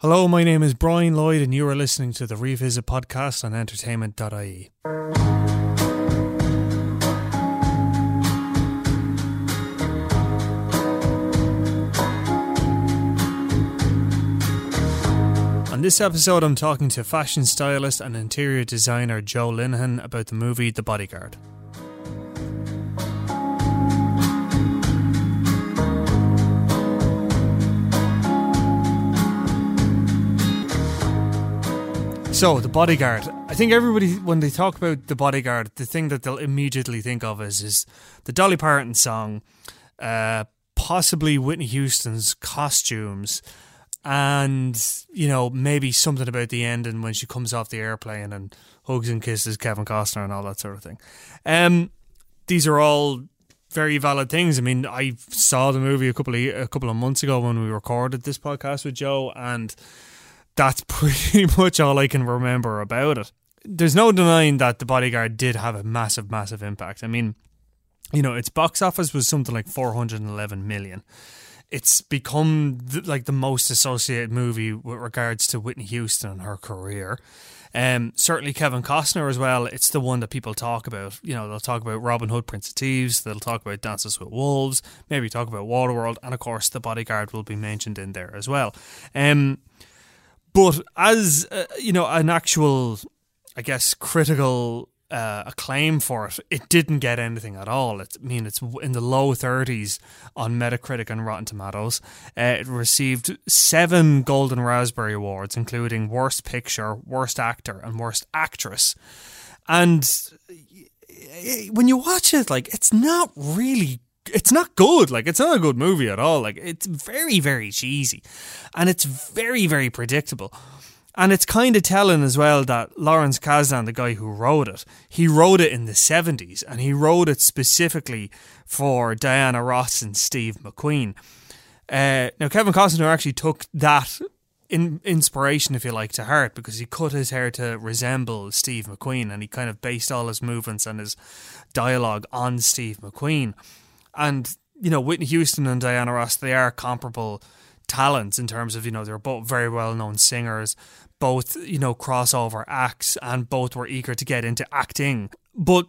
Hello, my name is Brian Lloyd, and you are listening to the Revisit podcast on entertainment.ie. On this episode, I'm talking to fashion stylist and interior designer Jo Linehan about the movie The Bodyguard. So, The Bodyguard. I think everybody, when they talk about The Bodyguard, the thing that they'll immediately think of is, is the Dolly Parton song, uh, possibly Whitney Houston's costumes, and, you know, maybe something about the ending when she comes off the airplane and hugs and kisses Kevin Costner and all that sort of thing. Um, these are all very valid things. I mean, I saw the movie a couple of a couple of months ago when we recorded this podcast with Jo, and that's pretty much all I can remember about it. There's no denying that The Bodyguard did have a massive, massive impact. I mean, you know, its box office was something like 411 million. It's become like the most associated movie with regards to Whitney Houston and her career. Um, certainly Kevin Costner as well. It's the one that people talk about. You know, they'll talk about Robin Hood, Prince of Thieves. They'll talk about Dances with Wolves. Maybe talk about Waterworld, and of course, The Bodyguard will be mentioned in there as well. Um, but as uh, you know, an actual, I guess, critical uh, acclaim for it, it didn't get anything at all. I mean, it's in the low 30s on Metacritic and Rotten Tomatoes. Uh, it received seven Golden Raspberry Awards, including Worst Picture, Worst Actor, and Worst Actress. And when you watch it, like, it's not really it's not good. Like it's not a good movie at all. Like it's very very cheesy, and it's very very predictable. And it's kind of telling as well that Lawrence Kasdan, the guy who wrote it, he wrote it in the 70s and he wrote it specifically for Diana Ross and Steve McQueen. Uh, now, Kevin Costner actually took that in inspiration, if you like, to heart because he cut his hair to resemble Steve McQueen and he kind of based all his movements and his dialogue on Steve McQueen. And, you know, Whitney Houston and Diana Ross, they are comparable talents in terms of, you know, they're both very well known singers, both, you know, crossover acts, and both were eager to get into acting. But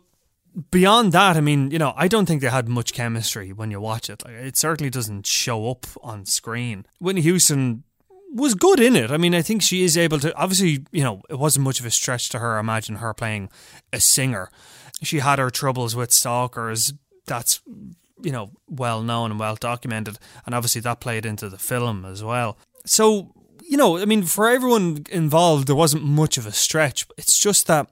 beyond that, I mean, you know, I don't think they had much chemistry when you watch it. Like, it certainly doesn't show up on screen. Whitney Houston was good in it. I mean, I think she is able to. Obviously, you know, it wasn't much of a stretch to her. Imagine her playing a singer. She had her troubles with stalkers. That's you know, well known and well documented. And obviously that played into the film as well. So, you know, I mean, for everyone involved, there wasn't much of a stretch. It's just that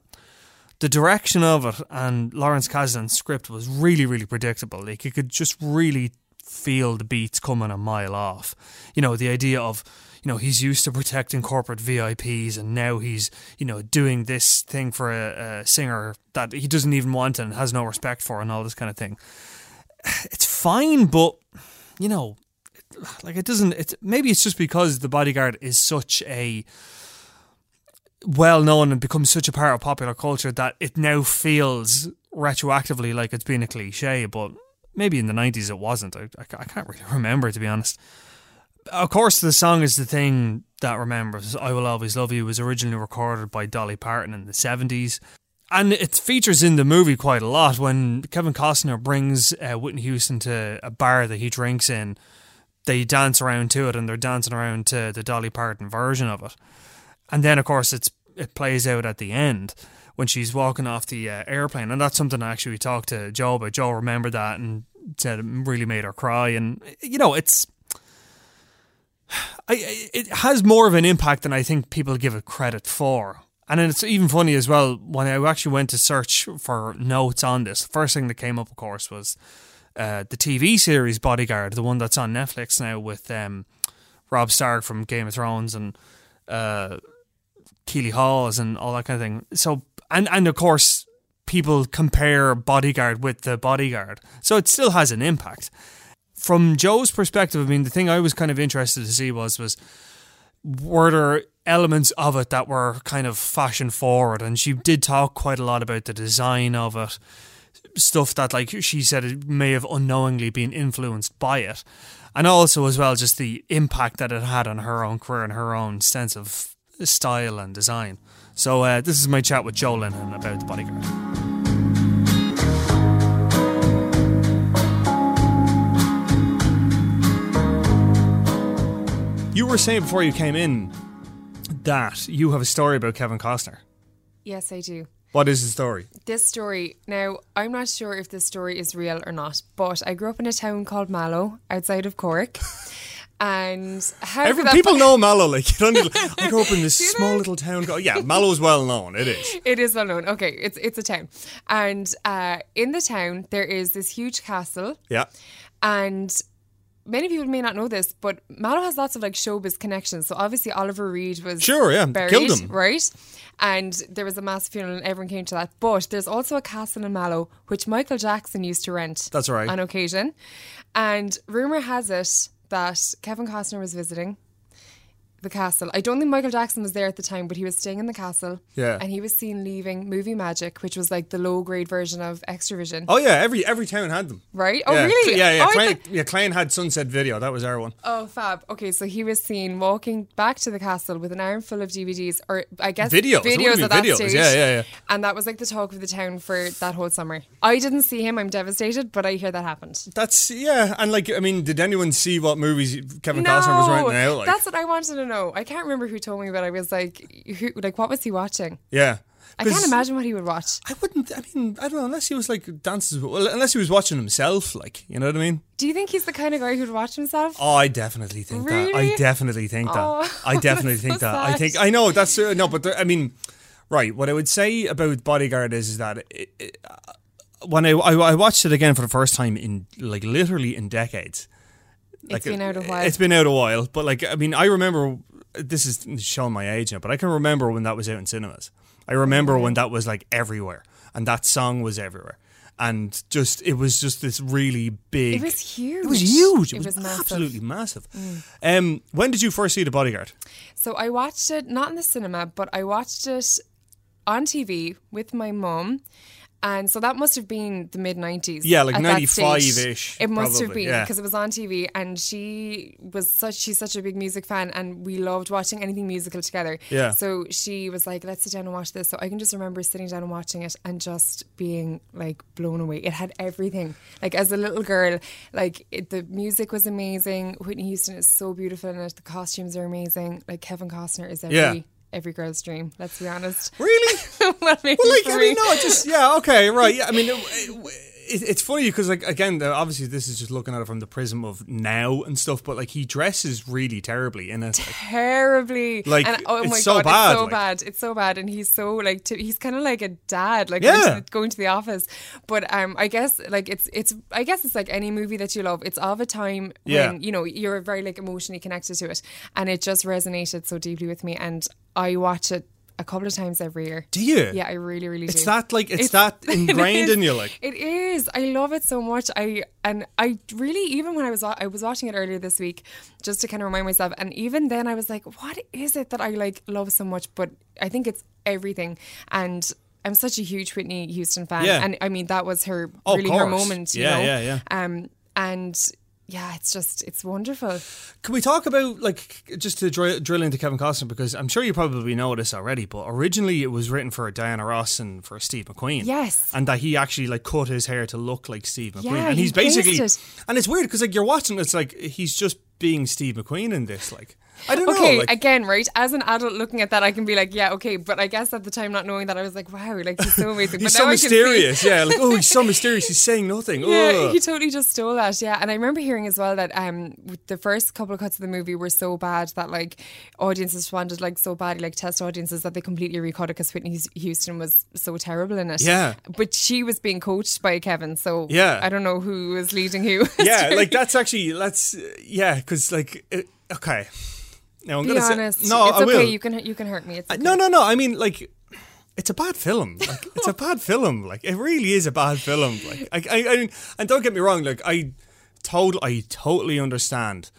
the direction of it and Lawrence Kasdan's script was really, really predictable. Like you could just really feel the beats coming a mile off. You know, the idea of, you know, he's used to protecting corporate VIPs and now he's, you know, doing this thing for a, a singer that he doesn't even want and has no respect for and all this kind of thing it's fine, but you know, like it doesn't. It's maybe it's just because the bodyguard is such a well known and becomes such a part of popular culture that it now feels retroactively like it's been a cliche. But maybe in the nineties it wasn't. I, I, I can't really remember to be honest. Of course, the song is the thing that remembers. I Will Always Love You was originally recorded by Dolly Parton in the 70s. And it features in the movie quite a lot when Kevin Costner brings uh, Whitney Houston to a bar that he drinks in. They dance around to it, and they're dancing around to the Dolly Parton version of it. And then, of course, it's it plays out at the end when she's walking off the uh, airplane, and that's something I actually talked to Jo about. Jo remembered that and said it really made her cry, and you know, it's. I, it has more of an impact than I think people give it credit for and then it's even funny as well when I actually went to search for notes on this. First thing that came up, of course, was uh, the TV series Bodyguard, the one that's on Netflix now with um, Robb Stark from Game of Thrones and uh, Keeley Hawes and all that kind of thing. So, and and of course, people compare Bodyguard with the Bodyguard, so it still has an impact. From Jo's perspective, I mean, the thing I was kind of interested to see was was were there elements of it that were kind of fashion forward, and she did talk quite a lot about the design of it. stuff that like she said it may have unknowingly been influenced by it, and also as well just the impact that it had on her own career and her own sense of style and design. So uh, this is my chat with Jo Linehan about the Bodyguard. You were saying before you came in that you have a story about Kevin Costner. Yes, I do. What is the story? This story, now, I'm not sure if this story is real or not, but I grew up in a town called Mallow outside of Cork. And how Every, people know Mallow. Like you need, I grew up in this small little town. Go, yeah, Mallow's well known. It is. It is well known. Okay, it's it's a town, and uh, in the town there is this huge castle, Yeah. and many people may not know this, but Mallow has lots of like showbiz connections. So obviously Oliver Reed was Sure, yeah, buried, killed him. right? And there was a massive funeral, and everyone came to that. But there's also a castle in Mallow which Michael Jackson used to rent. That's right. On occasion, and rumor has it that Kevin Costner was visiting the castle. I don't think Michael Jackson was there at the time, but he was staying in the castle. Yeah. And he was seen leaving Movie Magic, which was like the low grade version of Xtra-vision. Oh yeah, every every town had them. Right? Oh, yeah. really? Yeah, yeah. Oh, Klein, thought- yeah, Klein had Sunset Video. That was our one. Oh, fab. Okay, so he was seen walking back to the castle with an armful of DVDs, or I guess Videos. Videos at that videos. stage. Yeah, yeah, yeah. And that was like the talk of the town for that whole summer. I didn't see him. I'm devastated, but I hear that happened. That's yeah, and like I mean, did anyone see what movies Kevin Costner was renting out? Like, that's what I wanted to know. I can't remember who told me, but I was like, who, like, what was he watching? yeah. I can't imagine what he would watch. I wouldn't. I mean, I don't know. Unless he was like dances. Well, unless he was watching himself. Like, you know what I mean? Do you think he's the kind of guy who'd watch himself? Oh, I definitely think that. I definitely think that. Oh, I definitely think so that. I think I know that's uh, no, but there, I mean, right. What I would say about Bodyguard is, is that it, it, uh, when I, I I watched it again for the first time in like literally in decades. It's been out a while. It's been out a while, but like I mean, I remember this is showing my age now, but I can remember when that was out in cinemas. I remember when that was like everywhere, and that song was everywhere, and just it was just this really big. It was huge. It was huge. It, It was, was massive. absolutely massive. Um, when did you first see The Bodyguard? So I watched it not in the cinema, but I watched it on TV with my mum. And so that must have been the mid 90s. Yeah, like 95-ish. It must have probably, been yeah. because it was on TV and she was such she's such a big music fan and we loved watching anything musical together. Yeah. So she was like, "Let's sit down and watch this." So I can just remember sitting down and watching it and just being like blown away. It had everything. Like as a little girl, like it, the music was amazing. Whitney Houston is so beautiful in it. The costumes are amazing. Like Kevin Costner is every Yeah. Every girl's dream. Let's be honest. Really? well, Well, like I me. mean, no, just yeah, okay, right. Yeah, I mean, it, it, it's funny because like again, obviously this is just looking at it from the prism of now and stuff, but like he dresses really terribly in it. Like, terribly. Like, and, oh it's my so god, bad, it's so like- bad. It's so bad, and he's so like to, he's kind of like a dad, like Yeah. going, to the, going to the office. But um, I guess like it's it's I guess it's like any movie that you love. It's of a time Yeah. when you know you're very like emotionally connected to it, and it just resonated so deeply with me. And I watch it a couple of times every year. do you? Yeah, I really, really It's do. that like it's, It's- that ingrained is. in you, like. It is. I love it so much. I and I really even when I was I was watching it earlier this week just to kind of remind myself and even then I was like what is it that I like love so much but I think it's everything and I'm such a huge Whitney Houston fan Yeah. and I mean that was her Oh, really her moment, you Yeah, know. yeah, yeah. Um and yeah, it's just it's wonderful. Can we talk about like just to drill, drill into Kevin Costner because I'm sure you probably know this already, but originally it was written for Diana Ross and for Steve McQueen. Yes. and that he actually like cut his hair to look like Steve McQueen, Yeah, and he he's basically it. and it's weird because like you're watching, it's like he's just being Steve McQueen in this. Like I don't Okay, know. Like, again, right? As an adult looking at that, I can be like, yeah, okay. But I guess at the time, not knowing that, I was like, wow, like he's so amazing. he's but so now I can see- mysterious. Yeah, like oh, he's so mysterious. He's saying nothing. Yeah, Ugh. he totally just stole that. Yeah, and I remember hearing as well that um the first couple of cuts of the movie were so bad that like audiences responded like so badly, like test audiences, that they completely recut it because Whitney Houston was so terrible in it. Yeah. but she was being coached by Kevin, so Yeah. I don't know who was leading who. yeah, like that's actually let's yeah, because like it, okay. Now I'm Be gonna honest. say no. it's I okay. will. You can you can hurt me. It's okay. No, no, no. I mean, like, it's a bad film. Like, it's a bad film. Like, it really is a bad film. Like, I, I, I mean, and don't get me wrong. Like, I, total, I totally understand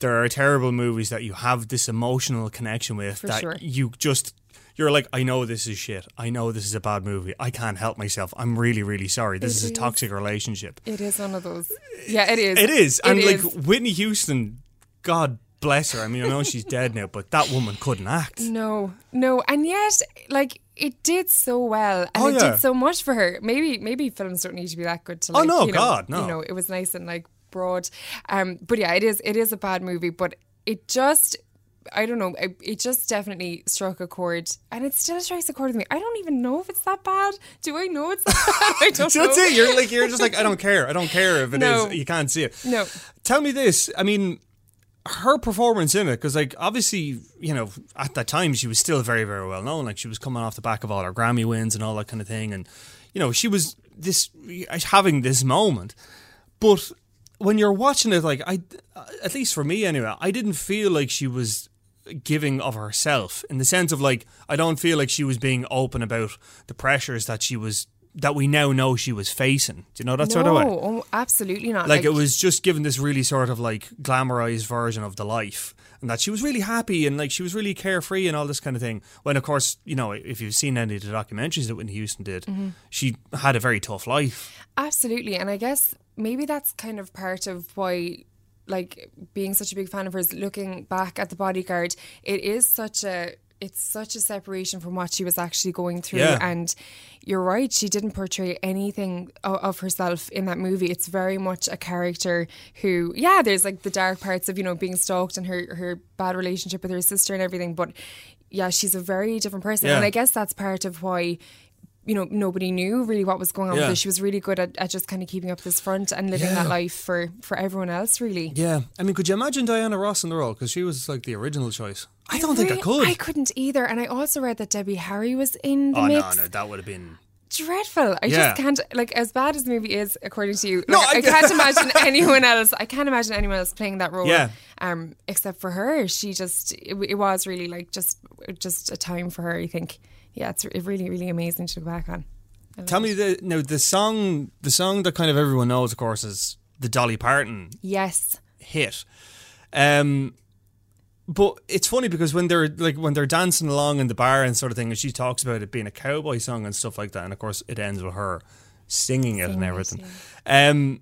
there are terrible movies that you have this emotional connection with that sure. you just you're like, I know this is shit. I know this is a bad movie. I can't help myself. I'm really, really sorry. This is a toxic relationship. It is one of those. Yeah, it is. It is. And It like is. Whitney Houston, God bless her. I mean, I know she's dead now, but that woman couldn't act. No, no, and yet, like it did so well, and Oh, it yeah. did so much for her. Maybe, maybe films don't need to be that good to. Like, Oh, no, you know, God, no. You know, it was nice and like broad, um, but yeah, it is. It is a bad movie, but it just. I don't know. It, it just definitely struck a chord, and it still strikes a chord with me. I don't even know if it's that bad. Do I know it's that bad? I don't So know. it. You're like, you're just like, I don't care. I don't care if it is. No. You can't see it. No. Tell me this. I mean, her performance in it, because like obviously, you know, at that time she was still very, very well known. Like she was coming off the back of all her Grammy wins and all that kind of thing, and you know, she was this having this moment. But when you're watching it, like I, at least for me anyway, I didn't feel like she was giving of herself in the sense of like I don't feel like she was being open about the pressures that she was that we now know she was facing. Do you know that no, sort of way? oh, absolutely not. like it was just given this really sort of like glamorized version of the life and that she was really happy and like she was really carefree and all this kind of thing when of course you know if you've seen any of the documentaries that Whitney Houston did Mm-hmm. she had a very tough life Absolutely. And I guess maybe that's kind of part of why like being such a big fan of hers, looking back at the bodyguard, it is such a it's such a separation from what she was actually going through Yeah. and you're right she didn't portray anything of, of herself in that movie it's very much a character who yeah there's like the dark parts of you know being stalked and her her bad relationship with her sister and everything but yeah she's a very different person Yeah. and i guess that's part of why you know, nobody knew really what was going on Yeah. with her. She was really good at, at just kind of keeping up this front and living that life for, for everyone else, really. yeah I mean could you imagine Diana Ross in the role because she was like the original choice I don't think I could I couldn't either. And I also read that Debbie Harry was in the oh no mix. no that would have been Dreadful. I Yeah. just can't, like, as bad as the movie is, according to you, No, I, I- can't imagine anyone else. I can't imagine anyone else playing that role. Yeah. Um, except for her. She just, it, it was really like just, just a time for her, I think. Yeah, it's really, really amazing to look back on. Tell me the no the song the song that kind of everyone knows of course is the Dolly Parton Yes. hit. Um, but it's funny because when they're like when they're dancing along in the bar and sort of thing, and she talks about it being a cowboy song and stuff like that, and of course it ends with her singing it and Singing it, everything. Um,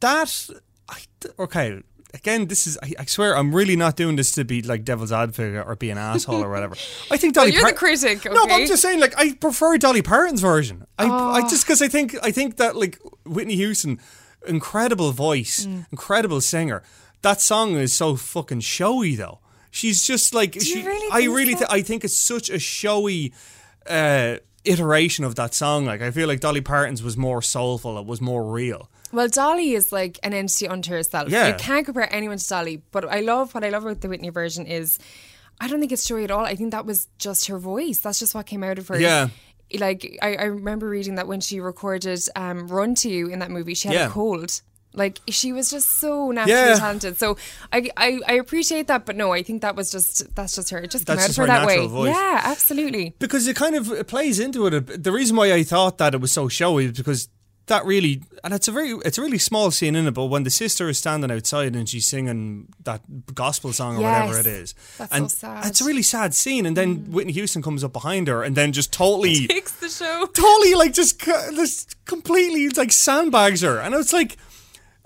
that I, okay. Again, this is. I, I swear, I'm really not doing this to be like devil's advocate or be an asshole or whatever. I think Dolly. you're the Par- critic, No, but I'm just saying. Like, I prefer Dolly Parton's version. I, I Oh. just because I think I think that like Whitney Houston, incredible voice, Mm. incredible singer. That song is so fucking showy though. She's just like you she. really I really, th- I think it's such a showy uh, iteration of that song. Like I feel like Dolly Parton's was more soulful. It was more real. Well, Dolly is like an entity unto herself. Yeah. You can't compare anyone to Dolly. But I love what I love about the Whitney version is I don't think it's showy at all. I think that was just her voice. That's just what came out of her. Yeah. Like I, I remember reading that when she recorded um, Run to You in that movie, she had Yeah. a cold. Like she was just so naturally Yeah. talented. So I, I I appreciate that, but no, I think that was just that's just her. It just came out of her her that way. voice. Yeah, absolutely. because it kind of it plays into it. The reason why I thought that it was so showy is because that really, and it's a very, it's a really small scene in it. But when the sister is standing outside and she's singing that gospel song or whatever it is, That's and so sad. it's a really sad scene. And then mm. Whitney Houston comes up behind her and then just totally, Takes the show. totally like just, just completely like sandbags her. And it's like.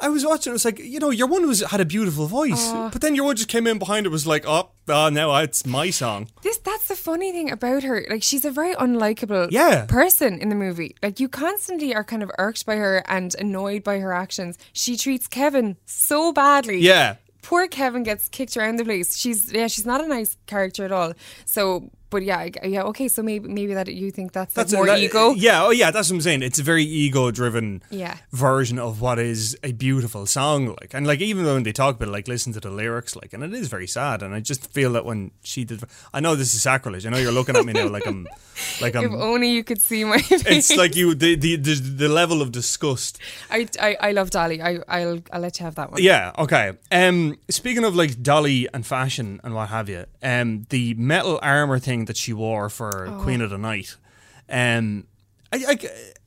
I was watching. It was like you know, your one was had a beautiful voice, but then your one just came in behind it. Was like, oh, oh no, it's my song. This that's the funny thing about her. Like she's a very unlikable Yeah. person in the movie. Like you constantly are kind of irked by her and annoyed by her actions. She treats Kevin so badly. Yeah, Poor Kevin gets kicked around the place. She's yeah, she's not a nice character at all. So but yeah, yeah, okay, so maybe maybe that you think that's, That's like more that- ego. Yeah, oh yeah, that's what I'm saying. It's a very ego-driven Yeah. version of what is a beautiful song, like, and like even though when they talk about it, like, listen to the lyrics, like, and it is very sad. And I just feel that when she did, I know this is sacrilege. I know you're looking at me now like I'm, like I'm. If only you could see my face. It's like you, the, the the the level of disgust. I, I, I love Dolly. I I'll I'll let you have that one. Yeah, okay. Um, speaking of like Dolly and fashion and what have you, um, the metal armor thing that she wore for Oh. Queen of the Night, um, I, I,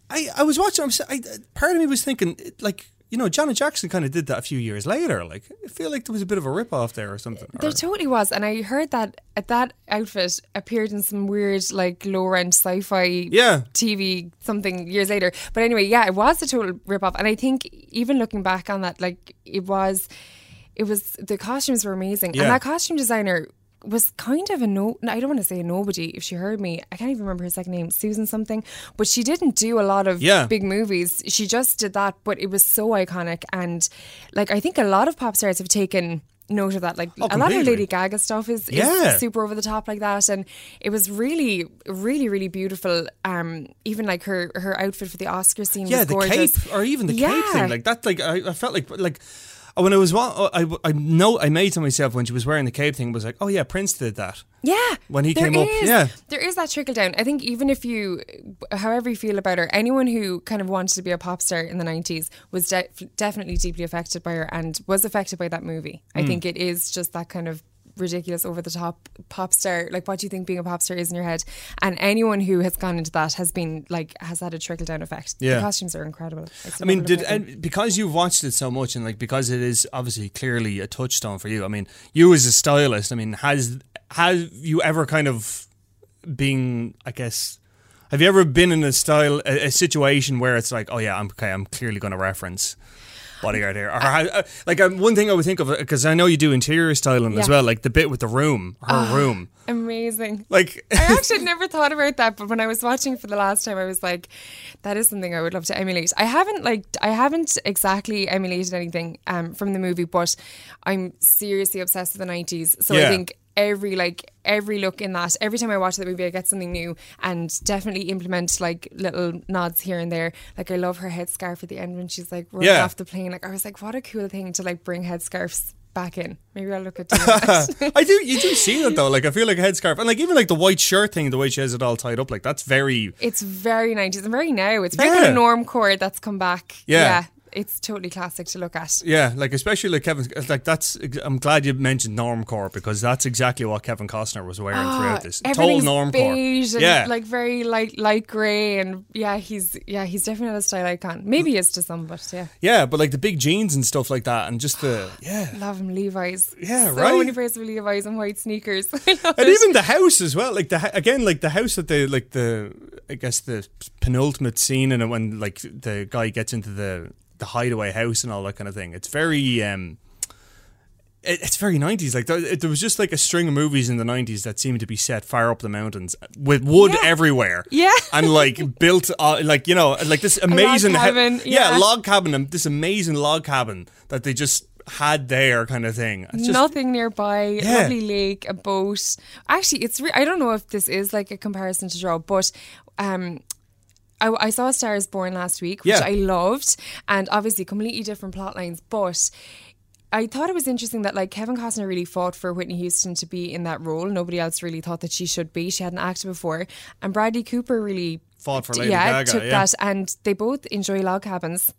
I, I was watching. I, part of me was thinking, like, you know, Janet Jackson kind of did that a few years later. Like, I feel like there was a bit of a rip off there or something. There Or- totally was, and I heard that uh, that outfit appeared in some weird, like low rent sci-fi Yeah. TV something years later. But anyway, yeah, it was a total rip off, and I think even looking back on that, like it was, it was the costumes were amazing, Yeah. and that costume designer was kind of a no. I don't want to say a nobody. If she heard me, I can't even remember her second name, Susan something. But she didn't do a lot of Yeah. big movies. She just did that, but it was so iconic, and like I think a lot of pop stars have taken note of that. Like Oh, a lot of. Lady Gaga stuff is, is Yeah. super over the top like that, and it was really, really, really beautiful. Um, even like her her outfit for the Oscar scene yeah, the gorgeous. cape or even the cape thing like that. Like I, I felt like like when I was wa- I I know I made to myself when she was wearing the cape thing was like, oh yeah, Prince did that. Yeah, When he came up, yeah. there is that trickle down. I think even if you, however you feel about her, anyone who kind of wanted to be a pop star in the nineties was de- definitely deeply affected by her and was affected by that movie. Hmm. I think it is just that kind of ridiculous over the top pop star like what do you think being a pop star is in your head and anyone who has gone into that has been like has had a trickle down effect Yeah. the costumes are incredible I mean, did and because you've watched it so much and like because it is obviously clearly a touchstone for you. I mean, you as a stylist, I mean, has have you ever kind of been, I guess, have you ever been in a style a, a situation where it's like, oh yeah, I'm okay, I'm clearly going to reference bodyguard here, or how, uh, like um, one thing I would think of because I know you do interior styling as well, like the bit with the room, her room, amazing like. I actually never thought about that, but when I was watching for the last time, I was like, "That is something I would love to emulate." I haven't like I haven't exactly emulated anything um, from the movie, but I'm seriously obsessed with the '90s. So Yeah. I think every like every look in that, every time I watch that movie, I get something new, and definitely implement like little nods here and there. Like I love her headscarf at the end when she's like running Yeah. off the plane. Like I was like, what a cool thing to like bring headscarves back in. Maybe I'll look at that. I do. You do see that though. Like I feel like a headscarf, and like even like the white shirt thing, the way she has it all tied up, like that's very. It's very 90s and very now. It's very kind Yeah. of norm core that's come back. Yeah. It's totally classic to look at. Yeah, like especially like Kevin, like that's. I'm glad you mentioned normcore because that's exactly what Kevin Costner was wearing ah, throughout this. Total normcore. beige and yeah, like very light light grey and yeah, he's yeah, he's definitely a style icon. Maybe he is to some, but yeah. yeah, but like the big jeans and stuff like that, and just the yeah, Love him, Levi's. Yeah, so right. many pairs of Levi's and white sneakers. And it. even the house as well. Like the again, like the house that they like the I guess the penultimate scene and when like the guy gets into the the hideaway house and all that kind of thing. It's very um. it- It's very nineties. Like there, there was just like a string of movies in the nineties that seemed to be set far up the mountains with wood Yeah. everywhere. Yeah. and like built uh, like you know like this amazing hou- cabin, yeah. yeah. log cabin and this amazing log cabin that they just had there kind of thing. Just Nothing nearby, Yeah. lovely lake, a boat. Actually, it's re- I don't know if this is like a comparison to draw, but um, I, I saw Stars Born last week, which Yeah. I loved, and obviously completely different plot lines, but. I thought it was interesting that like Kevin Costner really fought for Whitney Houston to be in that role. Nobody else really thought that she should be. She hadn't acted before, and Bradley Cooper really Fought for Lady yeah Gaga, took yeah. that, and they both enjoy log cabins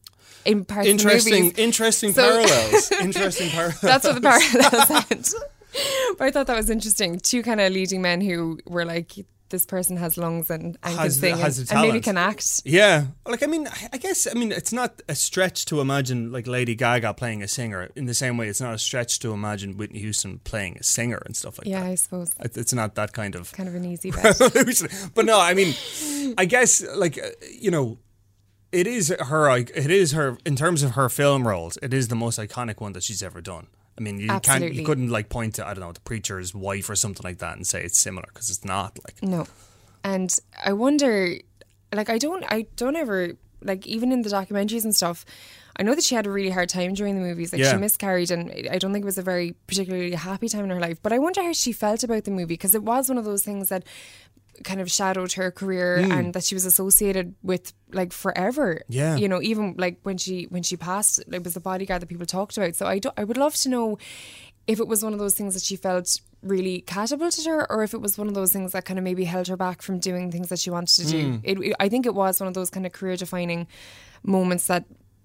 in parts interesting of the movies. interesting So- parallels. interesting parallels. That's what the parallel said. But I thought that was interesting. Two kind of leading men who were like, this person has lungs and, and Has- can sing has and, and maybe can act. Yeah, like I mean, I- guess I mean it's not a stretch to imagine like Lady Gaga playing a singer in the same way it's not a stretch to imagine Whitney Houston playing a singer and stuff like Yeah, that. Yeah, I suppose. It- It's not that kind of. Kind of an easy bet. but no, I mean, I guess like uh, you know, it is her. It is her in terms of her film roles. It is the most iconic one that she's ever done. I mean, you can't, you couldn't like point to I don't know the preacher's wife or something like that and say it's similar because it's not. Like, No. And I wonder like I don't I don't ever like even in the documentaries and stuff I know that she had a really hard time during the movies. Like Yeah. she miscarried, and I don't think it was a very particularly happy time in her life. But I wonder how she felt about the movie because it was one of those things that kind of shadowed her career hmm. and that she was associated with like forever. Yeah. you know, even like when she when she passed, it was the bodyguard that people talked about. So I do, I would love to know if it was one of those things that she felt really catapulted her or if it was one of those things that kind of maybe held her back from doing things that she wanted to do. Hmm. It, it- I think it was one of those kind of career defining moments that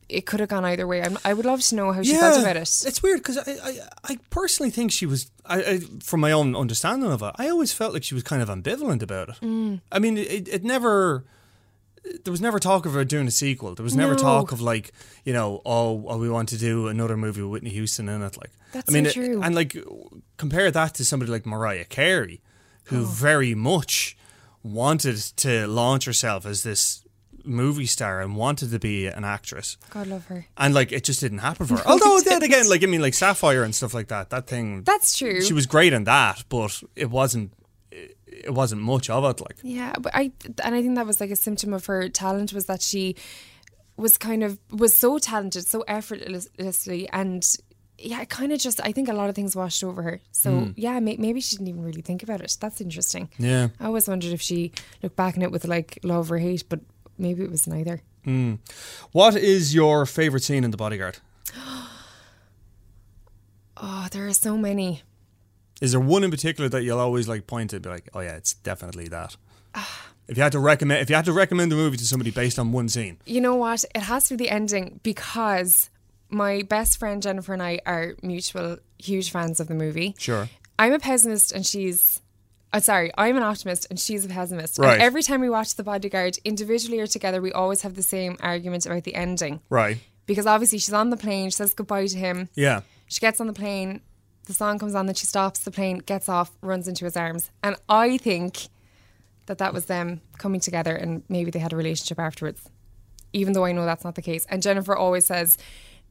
it could have gone either way. I'm, I would love to know how she felt about it. It's weird because I, I, I personally think she was, I, I, from my own understanding of it, I always felt like she was kind of ambivalent about it. Mm. I mean, it, it never, there was never talk of her doing a sequel. There was never No. talk of like you know, oh, oh, we want to do another movie with Whitney Houston in it. Like, That's I mean, so it- true. and like compare that to somebody like Mariah Carey, who Oh. very much wanted to launch herself as this movie star and wanted to be an actress. God love her. And like it just didn't happen for her. Although then again, like I mean, like Sapphire and stuff like that. That thing. That's true. She was great in that, but it wasn't. It wasn't much of it. Like Yeah, but I and I think that was like a symptom of her talent was that she was kind of was so talented, so effortlessly, and yeah, it kind of just I think a lot of things washed over her. So Hmm. yeah, may, maybe she didn't even really think about it. That's interesting. yeah. I always wondered if she looked back on it with like love or hate, but maybe it was neither. Hmm. What is your favorite scene in The Bodyguard? Oh, there are so many. Is there one in particular that you'll always like point to, and be like, oh yeah, it's definitely that. Ah. if you had to recommend, if you had to recommend the movie to somebody based on one scene, You know what? It has to be the ending because my best friend Jennifer and I are mutual huge fans of the movie. sure, I'm a pessimist and she's. Uh, sorry, I'm an optimist and she's a pessimist. Right. And every time we watch The Bodyguard, individually or together, we always have the same argument about the ending. right, Because obviously she's on the plane, she says goodbye to him, yeah, she gets on the plane, the song comes on, then she stops the plane, gets off, runs into his arms. And I think that that was them coming together and maybe they had a relationship afterwards, even though I know that's not the case. And Jennifer always says,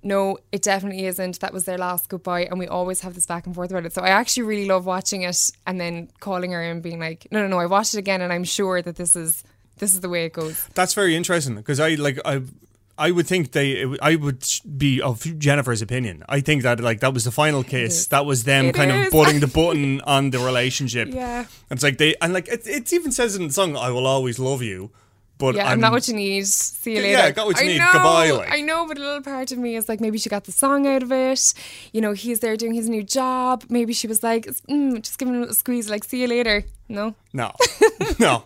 no, it definitely isn't. That was their last goodbye. And we always have this back and forth about it. So I actually really love watching it and then calling her and being like, no, no, no, I watched it again and I'm sure that this is this is the way it goes. that's very interesting because I like I. I would think they. I would be of Jennifer's opinion. I think that like that was the final kiss. That was them It kind is. of putting the button on the relationship. Yeah. And it's like they and like it, it even says in the song, "I will always love you." But Yeah, I'm, not what you need. See you later. Yeah, got what you I need. Know, Goodbye, like. I know, but a little part of me is like maybe she got the song out of it. You know, he's there doing his new job. Maybe she was like, mm, just giving him a little squeeze, like, see you later. No. no, no,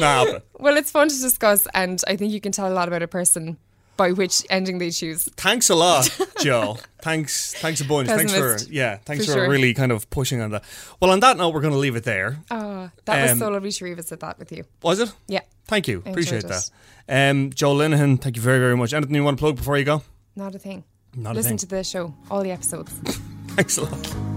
not happening. Well, it's fun to discuss, and I think you can tell a lot about a person by which ending they choose. Thanks a lot, Jo. Thanks, thanks a bunch. Thanks for yeah, thanks For for, sure. really kind of pushing on that. Well, on that note, we're going to leave it there. Oh, that was Um, so lovely to revisit that with you. Was it? Yeah, Thank you. I Appreciate that. Um, Jo Linehan, thank you very, very much. Anything you want to plug before you go? not a thing. Not a Listen thing. to the show, all the episodes. Thanks a lot.